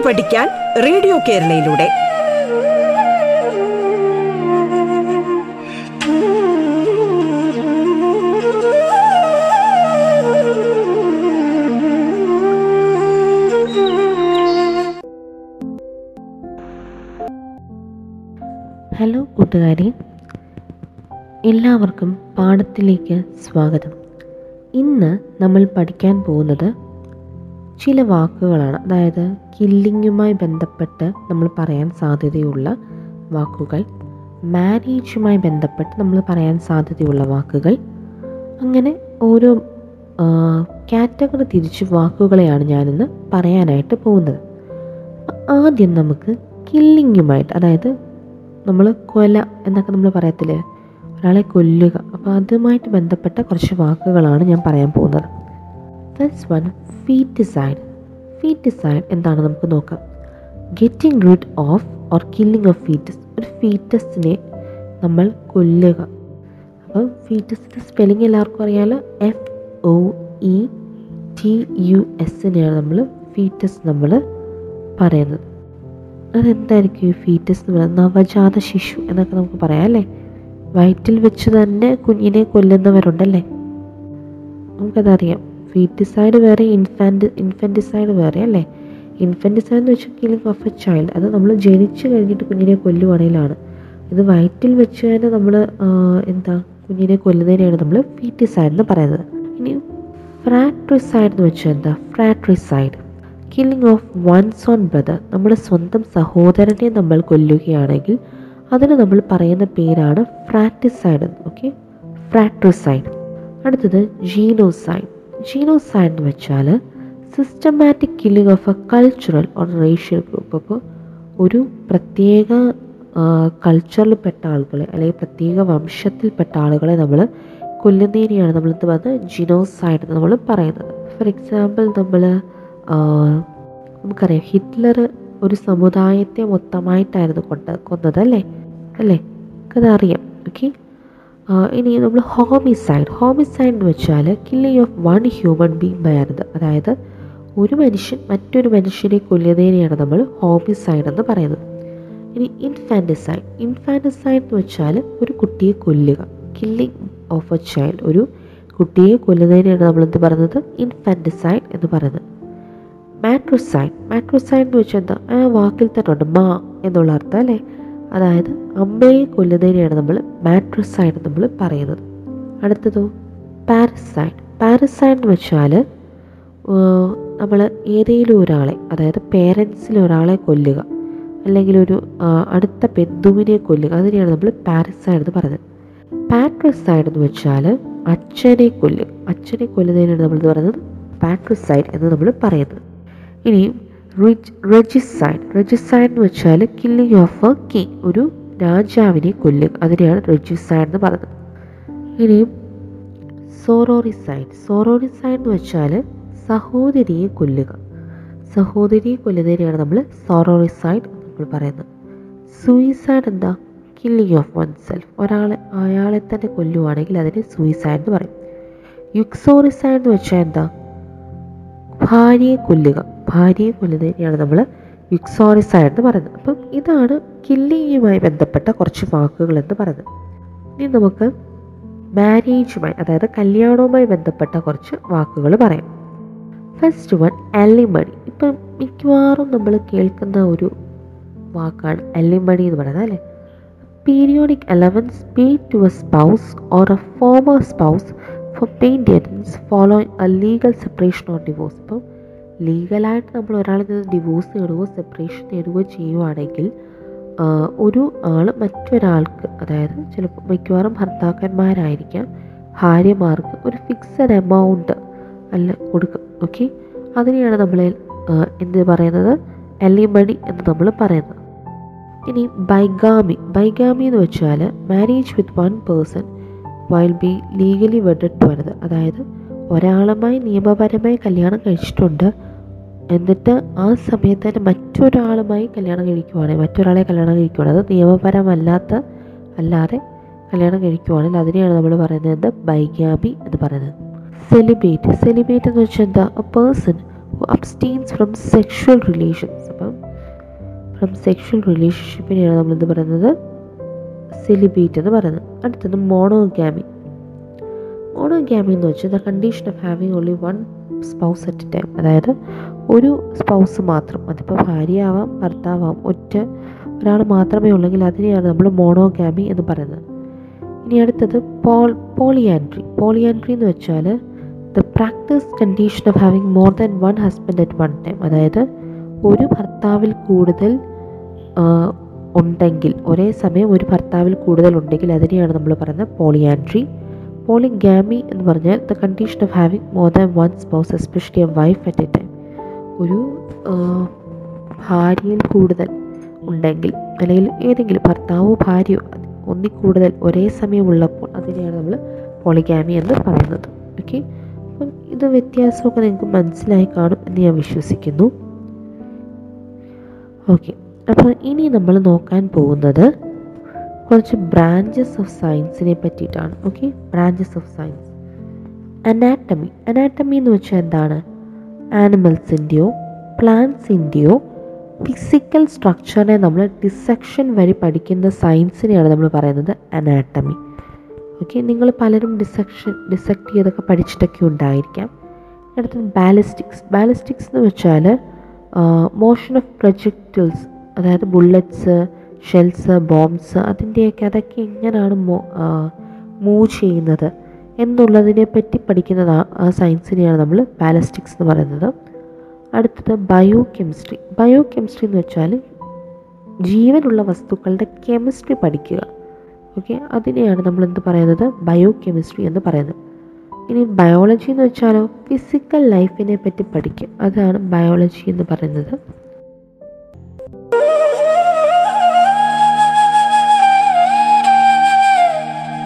പാട്ട് പഠിക്കാൻ radio കേരളയിലൂടെ. Hello കൂട്ടുകാരെ. എല്ലാവർക്കും പാഠത്തിലേക്ക് സ്വാഗതം. ഇന്ന് നമ്മൾ പഠിക്കാൻ പോകുന്നത് ചില വാക്കുകളാണ്. അതായത് കില്ലിങ്ങുമായി ബന്ധപ്പെട്ട് നമ്മൾ പറയാൻ സാധ്യതയുള്ള വാക്കുകൾ. മാരേജുമായി ബന്ധപ്പെട്ട് നമ്മൾ പറയാൻ സാധ്യതയുള്ള വാക്കുകൾ. അങ്ങനെ ഓരോ കാറ്റഗറി തിരിച്ച് വാക്കുകളെയാണ് ഞാനിന്ന് പറയാനായിട്ട് പോകുന്നത്. ആദ്യം നമുക്ക് കില്ലിങ്ങുമായിട്ട് അതായത് നമ്മൾ കൊല എന്നൊക്കെ നമ്മൾ പറയത്തില്ലേ? ഒരാളെ കൊല്ലുക. അപ്പോൾ അതുമായിട്ട് ബന്ധപ്പെട്ട കുറച്ച് വാക്കുകളാണ് ഞാൻ പറയാൻ പോകുന്നത്. First one feticide feticide ഡിസൈൻ എന്താണ് നമുക്ക് നോക്കാം. Getting rid of or killing of foetus ഒരു ഫീറ്റസിനെ നമ്മൾ കൊല്ലുക. അപ്പോൾ ഫീറ്റസിന്റെ സ്പെല്ലിംഗ് എല്ലാവർക്കും അറിയാമല്ലോ F O E T U എസിനെയാണ് നമ്മൾ ഫീറ്റസ് നമ്മൾ പറയുന്നത്. അതെന്തായിരിക്കും ഈ ഫീറ്റസ് എന്ന് പറയുന്നത്? നവജാത ശിശു എന്നൊക്കെ നമുക്ക് പറയാം അല്ലേ? വയറ്റിൽ വെച്ച് തന്നെ കുഞ്ഞിനെ കൊല്ലുന്നവരുണ്ടല്ലേ? നമുക്കതറിയാം. ഫീറ്റിസൈഡ് വേറെ ഇൻഫാന്റ് ഇൻഫന്റിസൈഡ് വേറെ അല്ലേ? ഇൻഫന്റിസൈഡ് എന്ന് വെച്ചാൽ കില്ലിംഗ് ഓഫ് എ ചൈൽഡ് അത് നമ്മൾ ജനിച്ചു കഴിഞ്ഞിട്ട് കുഞ്ഞിനെ കൊല്ലുവാണെങ്കിലാണ് ഇത് വയറ്റിൽ വെച്ച് തന്നെ നമ്മൾ എന്താ കുഞ്ഞിനെ കൊല്ലുന്നതിനെയാണ് നമ്മൾ ഫീറ്റിസൈഡ് എന്ന് പറയുന്നത്. ഇനി ഫ്രാട്രിസൈഡ് എന്ന് വെച്ചാൽ എന്താ? Fratricide killing of one's own brother നമ്മുടെ സ്വന്തം സഹോദരനെ നമ്മൾ കൊല്ലുകയാണെങ്കിൽ അതിന് നമ്മൾ പറയുന്ന പേരാണ് ഫ്രാറ്റിസൈഡ് ഓക്കെ ഫ്രാട്രിസൈഡ് അടുത്തത് ജീനോസൈഡ് ജീനോസൈഡ് എന്ന് വെച്ചാൽ systematic killing of a cultural or racial group അപ്പോൾ ഒരു പ്രത്യേക കൾച്ചറിൽപ്പെട്ട ആളുകളെ അല്ലെങ്കിൽ പ്രത്യേക വംശത്തിൽപ്പെട്ട ആളുകളെ നമ്മൾ കൊല്ലുന്നതിനെയാണ് നമ്മൾ എന്ത് പറയുന്നത് ജിനോസൈഡ് എന്ന് നമ്മൾ പറയുന്നത്. ഫോർ എക്സാമ്പിൾ നമ്മൾ നമുക്കറിയാം ഹിറ്റ്ലർ ഒരു സമുദായത്തെ മൊത്തമായിട്ടായിരുന്നു കൊണ്ട് കൊന്നത് അല്ലേ? അല്ലേ? നമുക്കതറിയാം. ഓക്കെ ഇനി നമ്മൾ ഹോമിസൈഡ് ഹോമിസൈഡ് എന്ന് വെച്ചാൽ killing of one human being by another അതായത് ഒരു മനുഷ്യൻ മറ്റൊരു മനുഷ്യനെ കൊല്ലുന്നതിനെയാണ് നമ്മൾ ഹോമിസൈഡ് എന്ന് പറയുന്നത്. ഇനി ഇൻഫാന്റിസൈഡ് ഇൻഫാന്റിസൈഡ് എന്ന് വെച്ചാൽ ഒരു കുട്ടിയെ കൊല്ലുക. കില്ലിങ് ഓഫ് എ ചൈൽഡ് ഒരു കുട്ടിയെ കൊല്ലുന്നതിനെയാണ് നമ്മൾ എന്ത് പറയുന്നത്? ഇൻഫാന്റിസൈഡ് എന്ന് പറയുന്നത്. മാട്രോസൈഡ് മാട്രോസൈഡ് എന്ന് വെച്ചാൽ എന്താ? ആ വാക്കിൽ തന്നെ ഉണ്ട്. മാ എന്നുള്ള അർത്ഥം അല്ലേ? അതായത് അമ്മയെ കൊല്ലുന്നതിനെയാണ് നമ്മൾ മാട്രസൈഡ് നമ്മൾ പറയുന്നത്. അടുത്തതോ? പാരസൈഡ്. പാരസൈഡ് എന്ന് വെച്ചാൽ നമ്മൾ ഏതെങ്കിലും ഒരാളെ അതായത് പേരൻസിൽ ഒരാളെ കൊല്ലുക അല്ലെങ്കിൽ ഒരു അടുത്ത ബന്ധുവിനെ കൊല്ലുക അതിനെയാണ് നമ്മൾ പാരസൈഡ് എന്ന് പറയുന്നത്. പാട്രസൈഡ് എന്ന് വെച്ചാൽ അച്ഛനെ കൊല്ലുക. അച്ഛനെ കൊല്ലുന്നതിനാണ് നമ്മൾ പറയുന്നത് പാട്രസൈഡ് എന്ന് നമ്മൾ പറയുന്നത്. ഇനി റിജ് റെജിസൈഡ് റെജിസൈഡ് എന്ന് വെച്ചാൽ കില്ലിംഗ് ഓഫ് എ കിങ് ഒരു രാജാവിനെ കൊല്ലുക. അതിനെയാണ് റെജിസൈഡ് എന്ന് പറയുന്നത്. ഇനിയും സോറോറിസൈഡ് സോറോറിസൈഡ് എന്ന് വെച്ചാൽ സഹോദരിയെ കൊല്ലുക. സഹോദരിയെ കൊല്ലുന്നതിനെയാണ് നമ്മൾ സോറോറിസൈഡ് നമ്മൾ പറയുന്നത്. സൂയിസൈഡ് എന്താ? കില്ലിങ് ഓഫ് വൺ സെൽഫ് ഒരാളെ അയാളെ തന്നെ കൊല്ലുവാണെങ്കിൽ അതിനെ സൂയിസൈഡ് എന്ന് പറയും. യുക്സോറിസൈഡ് എന്ന് വെച്ചാൽ എന്താ? ഭാര്യയെ കൊല്ലുക. ഭാര്യയെ കൊല്ലുന്നതിനെയാണ് നമ്മൾ യുക്സോറിസ എന്ന് പറയുന്നത്. അപ്പം ഇതാണ് കില്ലിങ്ങുമായി ബന്ധപ്പെട്ട കുറച്ച് വാക്കുകൾ എന്ന് പറയുന്നത്. ഇനി നമുക്ക് മാരേജുമായി അതായത് കല്യാണവുമായി ബന്ധപ്പെട്ട കുറച്ച് വാക്കുകൾ പറയാം. ഫസ്റ്റ് വൺ അല്ലിമണി ഇപ്പം മിക്കവാറും നമ്മൾ കേൾക്കുന്ന ഒരു വാക്കാണ് അല്ലിമണി എന്ന് പറയുന്നത് അല്ലേ? Periodic allowance paid to a spouse or a former spouse for maintenance following a legal separation or divorce ഇപ്പം ലീഗലായിട്ട് നമ്മൾ ഒരാളിൽ നിന്ന് ഡിവോഴ്സ് നേടുകയോ സെപ്പറേഷൻ നേടുകയോ ചെയ്യുവാണെങ്കിൽ ഒരു ആൾ മറ്റൊരാൾക്ക് അതായത് ചിലപ്പോൾ മിക്കവാറും ഭർത്താക്കന്മാരായിരിക്കാം ഭാര്യമാർക്ക് ഒരു ഫിക്സഡ് എമൗണ്ട് അല്ല കൊടുക്കും ഓക്കെ അതിനെയാണ് നമ്മൾ എന്ത് പറയുന്നത്? എലിമണി എന്ന് നമ്മൾ പറയുന്നത്. ഇനി ബൈഗാമി. ബൈഗാമി എന്ന് വെച്ചാൽ marriage with one person while be legally wedded to അതായത് ഒരാളുമായി നിയമപരമായി കല്യാണം കഴിച്ചിട്ടുണ്ട്. എന്നിട്ട് ആ സമയത്ത് തന്നെ മറ്റൊരാളുമായി കല്യാണം കഴിക്കുവാണെങ്കിൽ മറ്റൊരാളെ കല്യാണം കഴിക്കുവാണെങ്കിൽ അത് നിയമപരമല്ലാത്ത അല്ലാതെ കല്യാണം കഴിക്കുവാണെങ്കിൽ അതിനെയാണ് നമ്മൾ പറയുന്നത് ബൈഗാമി എന്ന് പറയുന്നത്. സെലിബ്രേറ്റ് സെലിബ്രേറ്റ് എന്ന് വെച്ചാൽ എന്താ? A person abstains from sexual relations അപ്പം ഫ്രം സെക്ഷൽ റിലേഷൻഷിപ്പിനെയാണ് നമ്മളെന്ത് പറയുന്നത്? സെലിബേറ്റ് എന്ന് പറയുന്നത്. അടുത്തത് മോണോഗാമി മോണോഗാമി എന്ന് വെച്ചാൽ the condition of having only one spouse at time അതായത് ഒരു സ്പൗസ് മാത്രം. അതിപ്പോൾ ഭാര്യയാവാം ഭർത്താവാം ഒറ്റ ഒരാൾ മാത്രമേ ഉള്ളെങ്കിൽ അതിനെയാണ് നമ്മൾ മോണോഗാമി എന്ന് പറയുന്നത്. ഇനി അടുത്തത് പോൾ പോളിയാൻട്രി പോളിയാൻട്രി എന്ന് വെച്ചാൽ the practice condition of having more than one husband at one time അതായത് ഒരു ഭർത്താവിൽ കൂടുതൽ ഉണ്ടെങ്കിൽ ഒരേ സമയം ഒരു ഭർത്താവിൽ കൂടുതൽ ഉണ്ടെങ്കിൽ അതിനെയാണ് നമ്മൾ പറയുന്നത് പോളിയാൻട്രി പോളിഗാമി എന്ന് പറഞ്ഞാൽ the condition of having more than one spouse especially a wife at a time ഒരു ഭാര്യയിൽ കൂടുതൽ ഉണ്ടെങ്കിൽ അല്ലെങ്കിൽ ഏതെങ്കിലും ഭർത്താവോ ഭാര്യയോ ഒന്നിൽ കൂടുതൽ ഒരേ സമയം ഉള്ളപ്പോൾ അതിനെയാണ് നമ്മൾ പോളിഗാമി എന്ന് പറയുന്നത്. ഓക്കെ അപ്പം ഇത് വ്യത്യാസമൊക്കെ നിങ്ങൾക്ക് മനസ്സിലായി കാണും എന്ന് ഞാൻ വിശ്വസിക്കുന്നു. ഓക്കെ അപ്പോൾ ഇനി നമ്മൾ നോക്കാൻ പോകുന്നത് കുറച്ച് ബ്രാഞ്ചസ് ഓഫ് സയൻസിനെ പറ്റിയിട്ടാണ് okay branches of science anatomy anatomy എന്ന് വെച്ചാൽ എന്താണ്? ആനിമൽസിന്റെയോ പ്ലാന്റ്സിന്റെയോ ഫിസിക്കൽ സ്ട്രക്ചറിനെ നമ്മൾ ഡിസെക്ഷൻ വഴി പഠിക്കുന്ന സയൻസിനെയാണ് നമ്മൾ പറയുന്നത് അനാറ്റമി ഓക്കെ നിങ്ങൾ പലരും ഡിസെക്ഷൻ ഡിസെക്ട് ചെയ്തൊക്കെ പഠിച്ചിട്ടൊക്കെ ഉണ്ടായിരിക്കാം. അടുത്തത് ബാലിസ്റ്റിക്സ് ബാലിസ്റ്റിക്സ് എന്ന് വെച്ചാൽ മോഷൻ ഓഫ് പ്രൊജക്റ്റിൽസ് അതായത് ബുള്ളറ്റ്സ് ഷെൽസ് ബോംബ്സ് അതിന്റെയൊക്കെ അതൊക്കെ എങ്ങനെയാണ് മൂവ് ചെയ്യുന്നത് എന്നുള്ളതിനെ പറ്റി പഠിക്കുന്നത് ആ- ആ സയൻസിനെയാണ് നമ്മൾ ബാലസ്റ്റിക്സ് എന്ന് പറയുന്നത്. അടുത്തത് ബയോ കെമിസ്ട്രി ബയോ കെമിസ്ട്രി എന്ന് വെച്ചാൽ ജീവനുള്ള വസ്തുക്കളുടെ കെമിസ്ട്രി പഠിക്കുക. ഓക്കെ അതിനെയാണ് നമ്മൾ എന്ത് പറയുന്നത്? ബയോ കെമിസ്ട്രി എന്ന് പറയുന്നത്. ഇനി ബയോളജി എന്ന് വെച്ചാലോ? ഫിസിക്കൽ ലൈഫിനെ പറ്റി പഠിക്കും അതാണ് ബയോളജി എന്ന് പറയുന്നത്.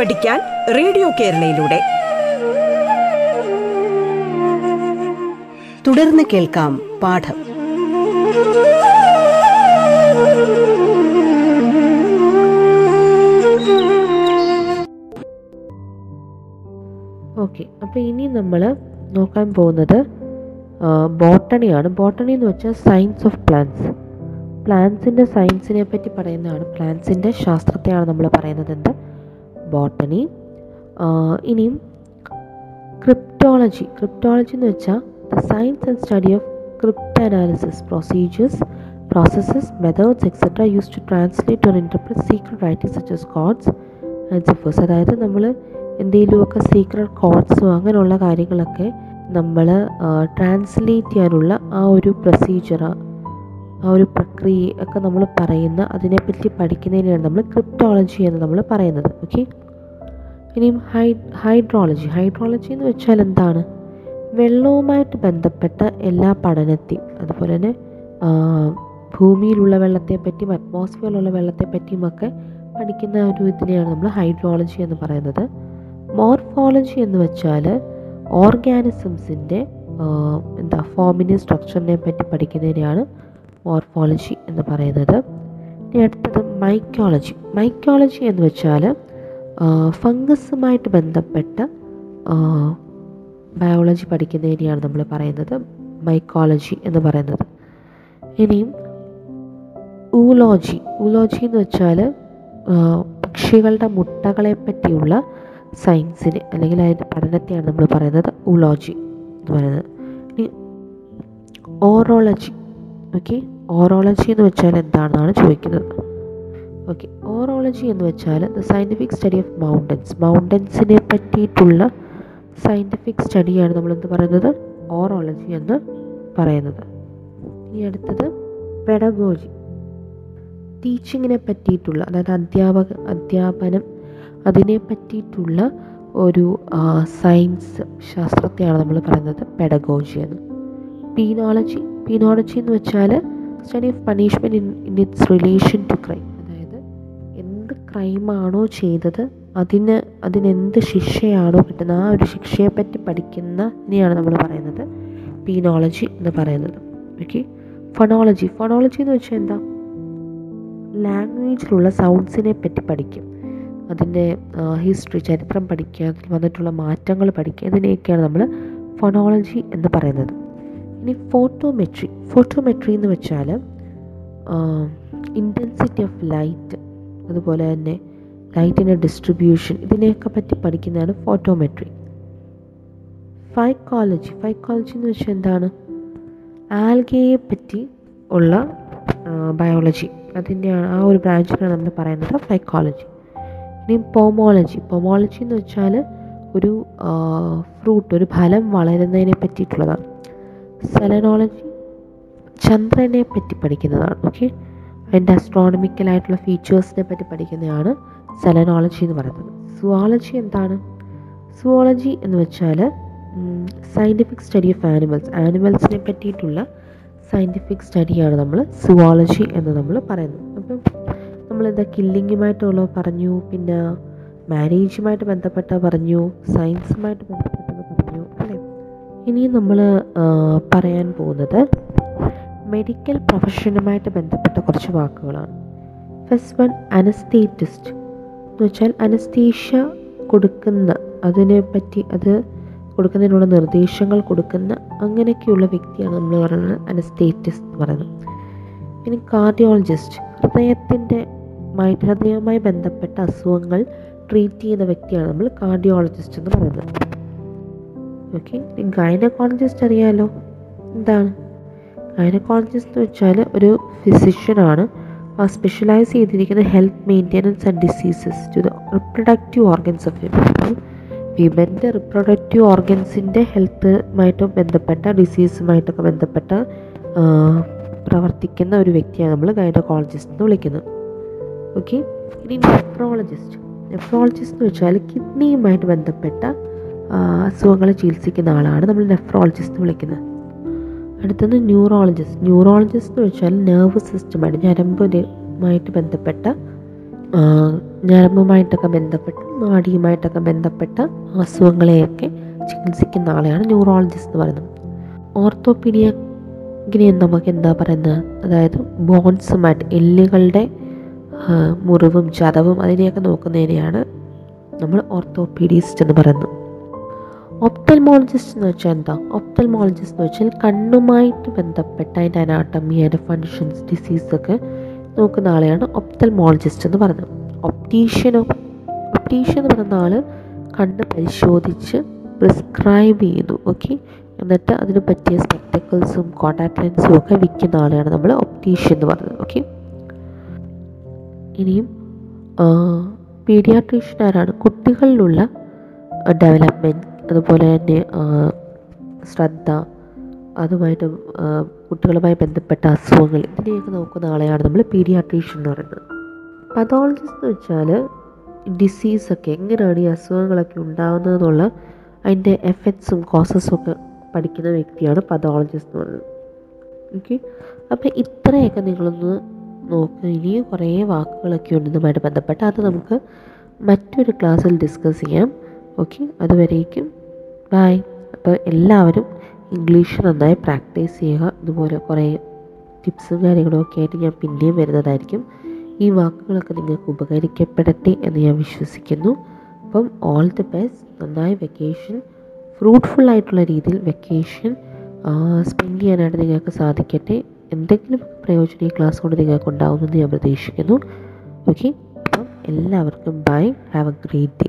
പഠിക്കാൻ റേഡിയോ കേരളയിലൂടെ. തുടർന്ന് കേൾക്കാം പാഠം. ഓക്കെ അപ്പോൾ ഇനി നമ്മൾ നോക്കാൻ പോകുന്നത് ബോട്ടണിയാണ്. ബോട്ടണി എന്ന് വെച്ചാൽ സയൻസ് ഓഫ് പ്ലാന്റ്സ്. പ്ലാന്റ്സിന്റെ സയൻസിനെ പറ്റി പറയുന്നതാണ്. പ്ലാന്റ്സിന്റെ ശാസ്ത്രത്തെയാണ് നമ്മൾ പറയുന്നത് ബോട്ടണി. ഇനിയും ക്രിപ്റ്റോളജി. ക്രിപ്റ്റോളജി എന്ന് വെച്ചാൽ the science and study of crypt analysis procedures processes methods etcetera use to translate or interpret secret writing such as codes and ciphers അതായത് നമ്മൾ എന്തെങ്കിലുമൊക്കെ സീക്രട്ട് കോഡ്സോ അങ്ങനെയുള്ള കാര്യങ്ങളൊക്കെ നമ്മൾ ട്രാൻസ്ലേറ്റ് ചെയ്യാനുള്ള ആ ഒരു പ്രൊസീജിയർ ആ ഒരു പ്രക്രിയ ഒക്കെ നമ്മൾ പറയുന്ന അതിനെപ്പറ്റി പഠിക്കുന്നതിനാണ് നമ്മൾ ക്രിപ്റ്റോളജി എന്ന് നമ്മൾ പറയുന്നത്. ഓക്കെ ഇനിയും ഹൈ ഹൈഡ്രോളജി ഹൈഡ്രോളജി എന്ന് വെച്ചാൽ എന്താണ്? വെള്ളവുമായിട്ട് ബന്ധപ്പെട്ട എല്ലാ പഠനത്തെയും അതുപോലെ തന്നെ ഭൂമിയിലുള്ള വെള്ളത്തെപ്പറ്റിയും അറ്റ്മോസ്ഫിയറിലുള്ള വെള്ളത്തെപ്പറ്റിയും ഒക്കെ പഠിക്കുന്ന ഒരു ഇതിനെയാണ് നമ്മൾ ഹൈഡ്രോളജി എന്ന് പറയുന്നത്. മോർഫോളജി എന്ന് വെച്ചാൽ ഓർഗാനിസംസിന്റെ എന്താ ഫോമിനെ സ്ട്രക്ചറിനെ പറ്റി പഠിക്കുന്നതിനെയാണ് മോർഫോളജി എന്ന് പറയുന്നത്. ഇനി അടുത്തത് മൈക്കോളജി മൈക്കോളജി എന്ന് വെച്ചാൽ ഫംഗസുമായിട്ട് ബന്ധപ്പെട്ട ബയോളജി പഠിക്കുന്നതിനെയാണ് നമ്മൾ പറയുന്നത് മൈക്കോളജി എന്ന് പറയുന്നത്. ഇനിയും ഊലോജി ഊലോജി എന്ന് വെച്ചാൽ പക്ഷികളുടെ മുട്ടകളെ പറ്റിയുള്ള സയൻസിന് അല്ലെങ്കിൽ അതിന്റെ പഠനത്തെയാണ് നമ്മൾ പറയുന്നത് ഊലോജി എന്ന് പറയുന്നത്. ഇനി ഓറോളജി ഓക്കെ ഓറോളജി എന്ന് വെച്ചാൽ എന്താണെന്നാണ് ചോദിക്കുന്നത്. ഓക്കെ ഓറോളജി എന്ന് വെച്ചാൽ the scientific study of mountains മൗണ്ടൻസിനെ പറ്റിയിട്ടുള്ള സയന്റിഫിക് സ്റ്റഡിയാണ് നമ്മൾ എന്ത് പറയുന്നത്? ഓറോളജി എന്ന് പറയുന്നത്. ഇനി അടുത്തത് പെഡഗോജി ടീച്ചിങ്ങിനെ പറ്റിയിട്ടുള്ള അതായത് അധ്യാപക അധ്യാപനം അതിനെ പറ്റിയിട്ടുള്ള ഒരു സയൻസ് ശാസ്ത്രത്തെയാണ് നമ്മൾ പറയുന്നത് പെഡഗോജി എന്ന്. പീനോളജി പീനോളജി എന്ന് വെച്ചാൽ study of punishment in in its relation to crime അതായത് എന്ത് ക്രൈമാണോ ചെയ്തത് അതിന് അതിനെന്ത് ശിക്ഷയാണോ കിട്ടുന്നത് ആ ഒരു ശിക്ഷയെപ്പറ്റി പഠിക്കുന്നതിനെയാണ് നമ്മൾ പറയുന്നത് പീനോളജി എന്ന് പറയുന്നത്. ഓക്കെ ഫൊണോളജി ഫൊണോളജി എന്ന് വെച്ചാൽ എന്താ? ലാംഗ്വേജിലുള്ള സൗണ്ട്സിനെ പറ്റി പഠിക്കും. അതിന്റെ ഹിസ്റ്ററി ചരിത്രം പഠിക്കുക അതിൽ വന്നിട്ടുള്ള മാറ്റങ്ങൾ പഠിക്കുക ഇതിനെയൊക്കെയാണ് നമ്മൾ ഫൊണോളജി എന്ന് പറയുന്നത്. ഇനി ഫോട്ടോമെട്രി ഫോട്ടോമെട്രി എന്ന് വെച്ചാൽ ഇന്റൻസിറ്റി ഓഫ് ലൈറ്റ് അതുപോലെ തന്നെ ലൈറ്റിന്റെ ഡിസ്ട്രിബ്യൂഷൻ ഇതിനെയൊക്കെ പറ്റി പഠിക്കുന്നതാണ് ഫോട്ടോമെട്രി ഫൈക്കോളജി ഫൈക്കോളജി എന്ന് വെച്ചാൽ എന്താണ്? ആൽഗയെ പറ്റി ഉള്ള ബയോളജി അതിന്റെ ആ ഒരു ബ്രാഞ്ചിനാണ് നമ്മൾ പറയുന്നത് ഫൈക്കോളജി ഇനി പോമോളജി പോമോളജി എന്ന് വെച്ചാൽ ഒരു ഫ്രൂട്ട് ഒരു ഫലം വളരുന്നതിനെ പറ്റിയിട്ടുള്ളതാണ്. സെലനോളജി ചന്ദ്രനെ പറ്റി പഠിക്കുന്നതാണ് ഓക്കെ അതിന്റെ അസ്ട്രോണമിക്കലായിട്ടുള്ള ഫീച്ചേഴ്സിനെ പറ്റി പഠിക്കുന്നതാണ് സെലനോളജി എന്ന് പറയുന്നത്. സുവോളജി എന്താണ്? സുവോളജി എന്ന് വെച്ചാൽ സയന്റിഫിക് സ്റ്റഡി ഓഫ് ആനിമൽസ് ആനിമൽസിനെ പറ്റിയിട്ടുള്ള സയന്റിഫിക് സ്റ്റഡിയാണ് നമ്മൾ സുവോളജി എന്ന് നമ്മൾ പറയുന്നത്. അപ്പം നമ്മളെന്താ കില്ലിങ്ങുമായിട്ടുള്ള പറഞ്ഞു പിന്നെ മാരേജുമായിട്ട് ബന്ധപ്പെട്ട പറഞ്ഞു സയൻസുമായിട്ട് അല്ലേ ഇനി നമ്മൾ പറയാൻ പോകുന്നത് മെഡിക്കൽ പ്രൊഫഷനുമായിട്ട് ബന്ധപ്പെട്ട കുറച്ച് വാക്കുകളാണ്. ഫസ്റ്റ് വൺ അനസ്തീറ്റിസ്റ്റ് എന്ന് വെച്ചാൽ അനസ്തേഷ്യ കൊടുക്കുന്ന അതിനെ പറ്റി അത് കൊടുക്കുന്നതിനുള്ള നിർദ്ദേശങ്ങൾ കൊടുക്കുന്ന അങ്ങനെയൊക്കെയുള്ള വ്യക്തിയാണ് നമ്മൾ പറയുന്നത് അനസ്തേറ്റിസ്റ്റ് എന്ന് പറയുന്നത്. പിന്നെ കാർഡിയോളജിസ്റ്റ് ഹൃദയത്തിന്റെ ഹൃദയവുമായി ബന്ധപ്പെട്ട അസുഖങ്ങൾ ട്രീറ്റ് ചെയ്യുന്ന വ്യക്തിയാണ് നമ്മൾ കാർഡിയോളജിസ്റ്റ് എന്ന് പറയുന്നത്. ഓക്കെ ഗൈനക്കോളജിസ്റ്റ് അറിയാലോ? എന്താണ്? ഗൈനക്കോളജിസ്റ്റ് എന്ന് വെച്ചാൽ ഒരു ഫിസിഷ്യനാണ് സ്പെഷ്യലൈസ് ചെയ്തിരിക്കുന്ന health maintenance and diseases to the reproductive organs of women വിമന്റെ റിപ്രൊഡക്റ്റീവ് ഓർഗൻസിന്റെ ഹെൽത്തുമായിട്ട് ബന്ധപ്പെട്ട ഡിസീസുമായിട്ടൊക്കെ ബന്ധപ്പെട്ട പ്രവർത്തിക്കുന്ന ഒരു വ്യക്തിയാണ് നമ്മൾ ഗൈനക്കോളജിസ്റ്റ് എന്ന് വിളിക്കുന്നത്. ഓക്കെ ഇനി നെഫ്രോളജിസ്റ്റ് നെഫ്രോളജിസ്റ്റ് എന്ന് വെച്ചാൽ കിഡ്നിയുമായിട്ട് ബന്ധപ്പെട്ട അസുഖങ്ങളെ ചികിത്സിക്കുന്ന ആളാണ് നമ്മൾ നെഫ്രോളജിസ്റ്റ് വിളിക്കുന്നത്. അടുത്തത് ന്യൂറോളജിസ്റ്റ് ന്യൂറോളജിസ്റ്റ് എന്ന് വെച്ചാൽ നെർവ് സിസ്റ്റമാണ് ഞരമ്പുമായിട്ട് ബന്ധപ്പെട്ട ഞരമ്പുമായിട്ടൊക്കെ ബന്ധപ്പെട്ട് നാടിയുമായിട്ടൊക്കെ ബന്ധപ്പെട്ട അസുഖങ്ങളെയൊക്കെ ചികിത്സിക്കുന്ന ആളെയാണ് ന്യൂറോളജിസ്റ്റ് എന്ന് പറയുന്നത്. ഓർത്തോപീഡിയക്കിനെ നമുക്ക് എന്താ പറയുന്നത്? അതായത് ബോൺസുമായിട്ട് എല്ലുകളുടെ മുറിവും ചതവും അതിനെയൊക്കെ നോക്കുന്നതിനെയാണ് നമ്മൾ ഓർത്തോപീഡിയസ്റ്റ് എന്ന് പറയുന്നത്. ഒപ്തൽമോളജിസ്റ്റ് എന്ന് വെച്ചാൽ എന്താ? ഒപ്തൽമോളജിസ്റ്റ് എന്ന് വെച്ചാൽ കണ്ണുമായിട്ട് ബന്ധപ്പെട്ട അതിന്റെ അനാട്ടമി അതിന്റെ ഫങ്ഷൻസ് ഡിസീസൊക്കെ നോക്കുന്ന ആളെയാണ് ഒപ്തൽമോളജിസ്റ്റ് എന്ന് പറയുന്നത്. ഒപ്റ്റീഷ്യനോ ഒപ്റ്റീഷ്യൻ എന്ന് പറയുന്ന ആൾ കണ്ണ് പരിശോധിച്ച് പ്രിസ്ക്രൈബ് ചെയ്യുന്നു ഓക്കെ എന്നിട്ട് അതിന് പറ്റിയ സ്പെക്ടക്കിൾസും കോണ്ടാക്ട് ലെൻസും ഒക്കെ വിൽക്കുന്ന ആളെയാണ് നമ്മൾ ഒപ്റ്റീഷ്യൻ എന്ന് പറയുന്നത് ഓക്കെ ഇനിയും പീഡിയാട്രീഷ്യൻ ആരാണ്? കുട്ടികളിലുള്ള ഡെവലപ്മെന്റ് അതുപോലെ തന്നെ ശ്രദ്ധ അതുമായിട്ട് കുട്ടികളുമായി ബന്ധപ്പെട്ട അസുഖങ്ങൾ ഇതിനെയൊക്കെ നോക്കുന്ന ആളെയാണ് നമ്മൾ പീഡിയാട്രീഷ്യൻ എന്ന് പറയുന്നത്. പതോളജിസ്റ്റ് എന്ന് വെച്ചാൽ ഡിസീസൊക്കെ എങ്ങനെയാണ് ഈ അസുഖങ്ങളൊക്കെ ഉണ്ടാകുന്നതെന്നുള്ള അതിന്റെ എഫക്ട്സും കോസസും ഒക്കെ പഠിക്കുന്ന വ്യക്തിയാണ് പതോളജിസ്റ്റ് എന്ന് പറയുന്നത്. ഓക്കെ? അപ്പോൾ ഇത്രയൊക്കെ നിങ്ങളൊന്ന് നോക്കുക ഇനിയും കുറേ വാക്കുകളൊക്കെ ഉണ്ട് ഇതുമായിട്ട് ബന്ധപ്പെട്ട്. അത് നമുക്ക് മറ്റൊരു ക്ലാസ്സിൽ ഡിസ്കസ് ചെയ്യാം. ഓക്കെ? അതുവരേക്കും ബായ് അപ്പോൾ എല്ലാവരും ഇംഗ്ലീഷ് നന്നായി പ്രാക്ടീസ് ചെയ്യുക. ഇതുപോലെ കുറേ ടിപ്സും കാര്യങ്ങളും ഒക്കെ ആയിട്ട് ഞാൻ പിന്നെയും വരുന്നതായിരിക്കും. ഈ വാക്കുകളൊക്കെ നിങ്ങൾക്ക് ഉപകരിക്കപ്പെടട്ടെ എന്ന് ഞാൻ വിശ്വസിക്കുന്നു. അപ്പം ഓൾ ദി ബെസ്റ്റ് നന്നായി വെക്കേഷൻ ഫ്രൂട്ട്ഫുൾ ആയിട്ടുള്ള രീതിയിൽ വെക്കേഷൻ സ്പെൻഡ് ചെയ്യാനായിട്ട് നിങ്ങൾക്ക് സാധിക്കട്ടെ. എന്തെങ്കിലും പ്രയോജനം ഈ ക്ലാസ് കൊണ്ട് നിങ്ങൾക്ക് ഉണ്ടാവുമെന്ന് ഞാൻ പ്രതീക്ഷിക്കുന്നു. ഓക്കെ അപ്പം എല്ലാവർക്കും bye have a great day